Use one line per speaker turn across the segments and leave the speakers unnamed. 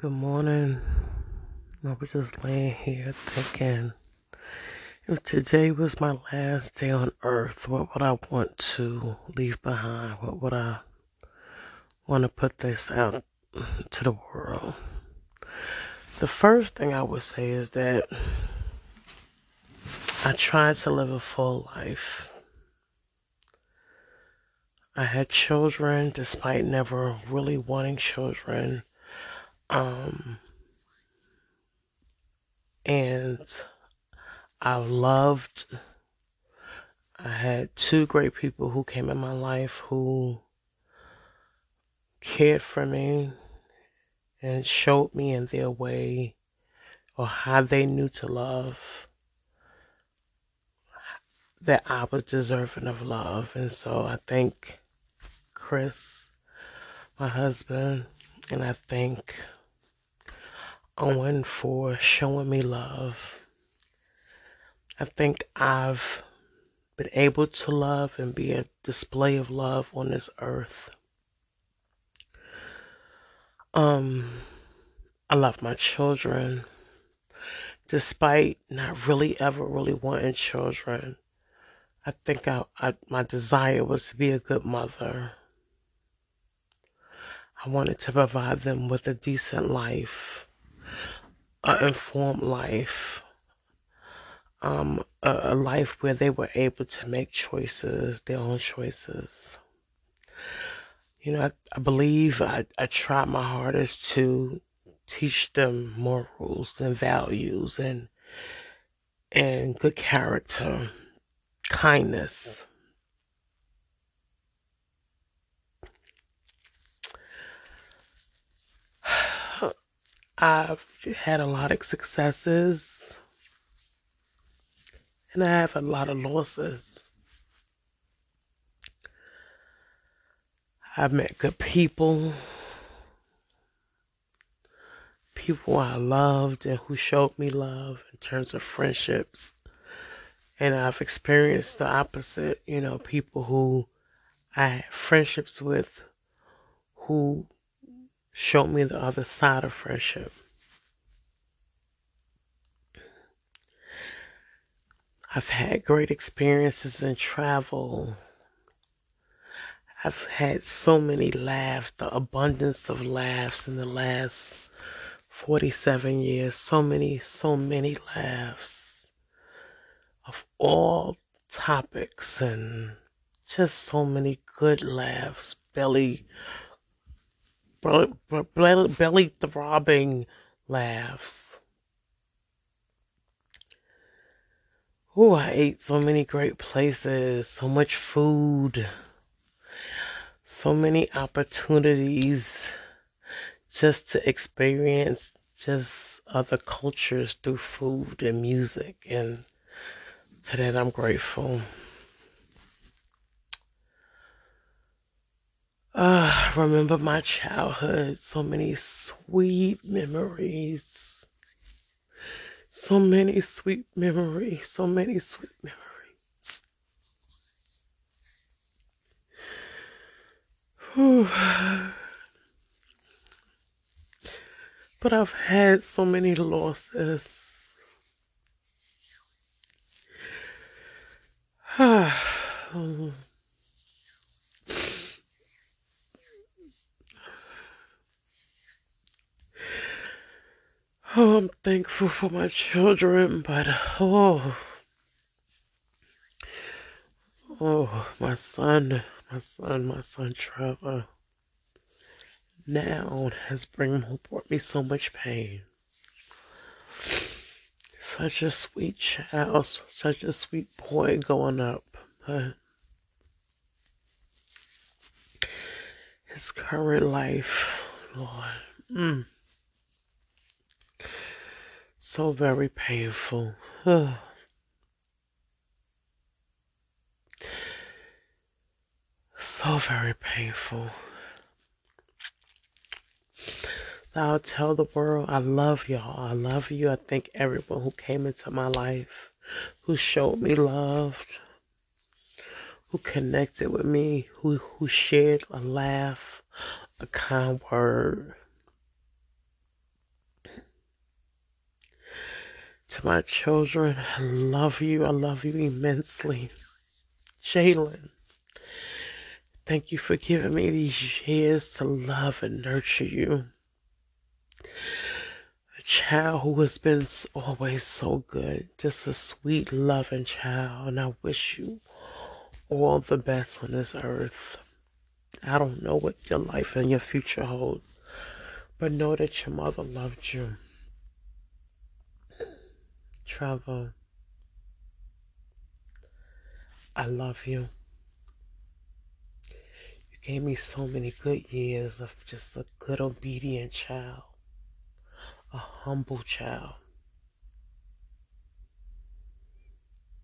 Good morning. I was just laying here thinking if today was my last day on earth, what would I want to leave behind? What would I want to put this out to the world? The first thing I would say is that I tried to live a full life. I had children despite never really wanting children. Um, and I loved, I had two great people who came in my life who cared for me and showed me in their way or how they knew to love that I was deserving of love. And so I thank Chris, my husband, and I thank Owen for showing me love. I think I've been able to love and be a display of love on this earth. Um, I love my children. Despite not really ever really wanting children, I think I, I my desire was to be a good mother. I wanted to provide them with a decent life informed life, um, a, a life where they were able to make choices, their own choices. You know, I, I believe I, I tried my hardest to teach them morals and values and and good character, kindness. I've had a lot of successes and I have a lot of losses. I've met good people, people I loved and who showed me love in terms of friendships. And I've experienced the opposite, you know, people who I had friendships with who showed me the other side of friendship. I've had great experiences in travel. I've had so many laughs, the abundance of laughs in the last 47 years. So many, so many laughs of all topics and just so many good laughs, belly belly, throbbing laughs. Oh, I ate so many great places, so much food, so many opportunities just to experience just other cultures through food and music. And to that, I'm grateful. Uh, remember my childhood. So many sweet memories. So many sweet memories. So many sweet memories. Whew. But I've had so many losses. Oh, I'm thankful for my children, but oh, oh, my son, my son, my son Trevor. Now has bring, brought me so much pain. Such a sweet child, such a sweet boy going up, but his current life, Lord, mm so very painful. so very painful. I'll tell the world I love y'all. I love you. I thank everyone who came into my life, who showed me love, who connected with me, who, who shared a laugh, a kind word. To my children, I love you. I love you immensely. Jalen, thank you for giving me these years to love and nurture you. A child who has been always so good, just a sweet, loving child, and I wish you all the best on this earth. I don't know what your life and your future hold, but know that your mother loved you. Trevor, I love you. You gave me so many good years of just a good, obedient child, a humble child,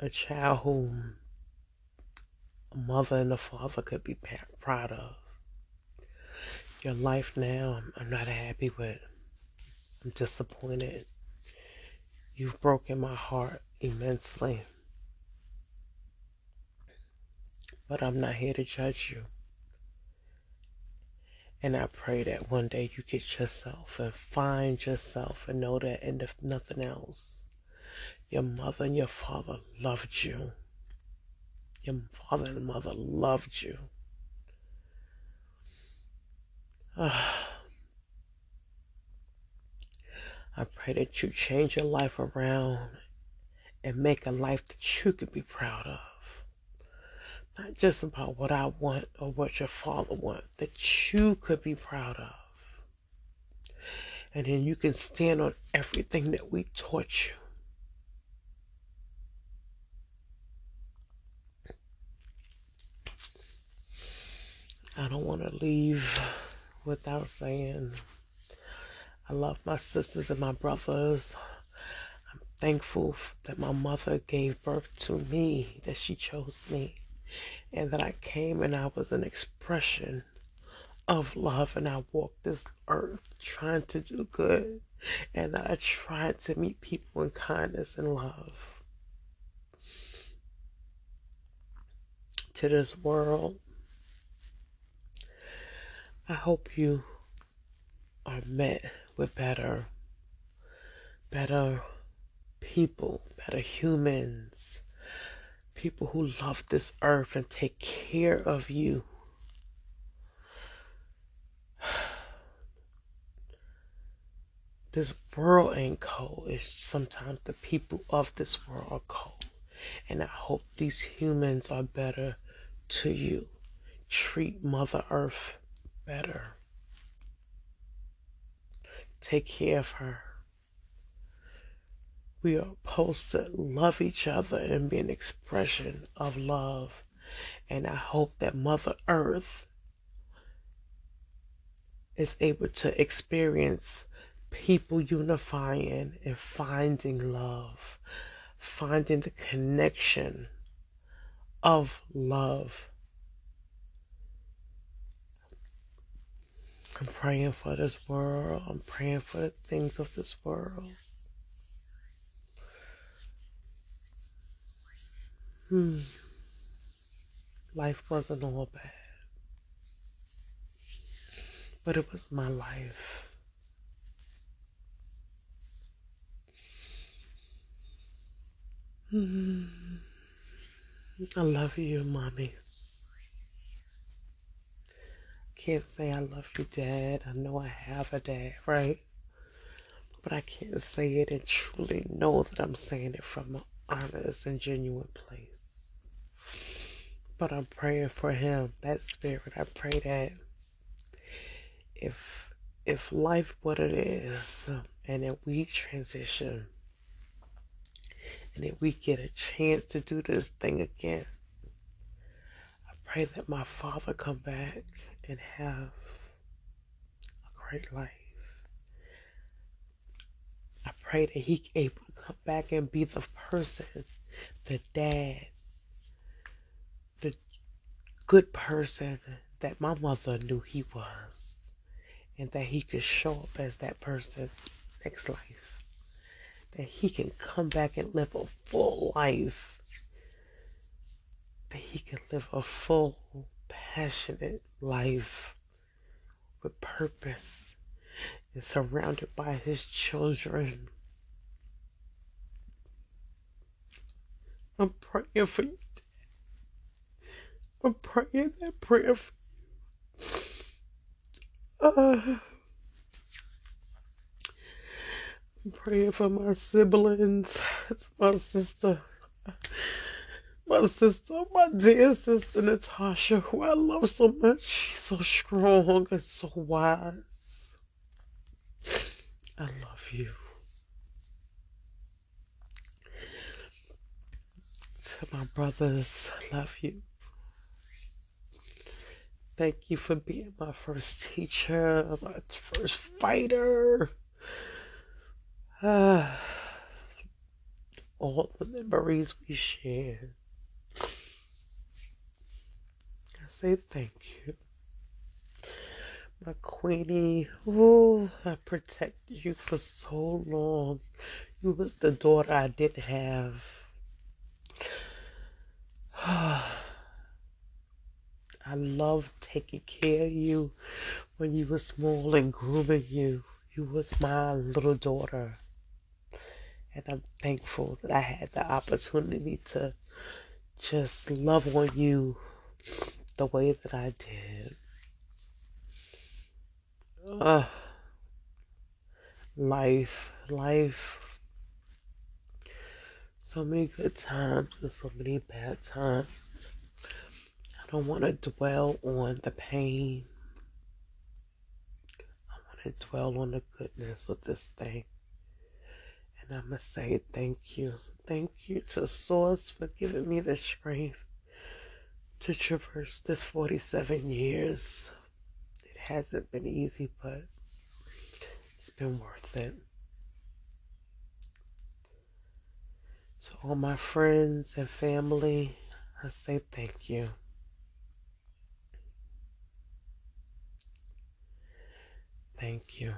a child whom a mother and a father could be proud of. Your life now, I'm not happy with. I'm disappointed. You've broken my heart immensely. But I'm not here to judge you. And I pray that one day you get yourself and find yourself and know that, and if nothing else, your mother and your father loved you. Your father and mother loved you. Ah. I pray that you change your life around and make a life that you could be proud of. Not just about what I want or what your father wants, that you could be proud of. And then you can stand on everything that we taught you. I don't want to leave without saying I love my sisters and my brothers. I'm thankful that my mother gave birth to me, that she chose me, and that I came and I was an expression of love and I walked this earth trying to do good and that I tried to meet people in kindness and love. To this world, I hope you are met with better, better people, better humans, people who love this earth and take care of you. This world ain't cold. It's sometimes the people of this world are cold. And I hope these humans are better to you. Treat Mother Earth better. Take care of her. We are supposed to love each other and be an expression of love. And I hope that Mother Earth is able to experience people unifying and finding love, finding the connection of love I'm praying for this world. I'm praying for the things of this world. Hmm. Life wasn't all bad. But it was my life. Hmm. I love you, mommy can't say I love you, Dad. I know I have a dad, right? But I can't say it and truly know that I'm saying it from an honest and genuine place. But I'm praying for him, that spirit. I pray that if if life what it is, and if we transition, and if we get a chance to do this thing again, I pray that my father come back and have a great life. I pray that he able to come back and be the person, the dad, the good person that my mother knew he was, and that he could show up as that person next life. That he can come back and live a full life. That he can live a full passionate life with purpose and surrounded by his children. I'm praying for you. I'm praying that prayer for you. Uh, I'm praying for my siblings. It's my sister. My sister, my dear sister Natasha, who I love so much. She's so strong and so wise. I love you. To my brothers, I love you. Thank you for being my first teacher, my first fighter. Ah, all the memories we shared. I say thank you. My queenie, oh, I protected you for so long. You was the daughter I didn't have. I loved taking care of you when you were small and grooming you. You was my little daughter. And I'm thankful that I had the opportunity to just love on you the way that I did. Uh, life, life. So many good times and so many bad times. I don't want to dwell on the pain. I want to dwell on the goodness of this thing. And I must say thank you. Thank you to Source for giving me the strength to traverse this 47 years. It hasn't been easy, but it's been worth it. To all my friends and family, I say thank you. Thank you.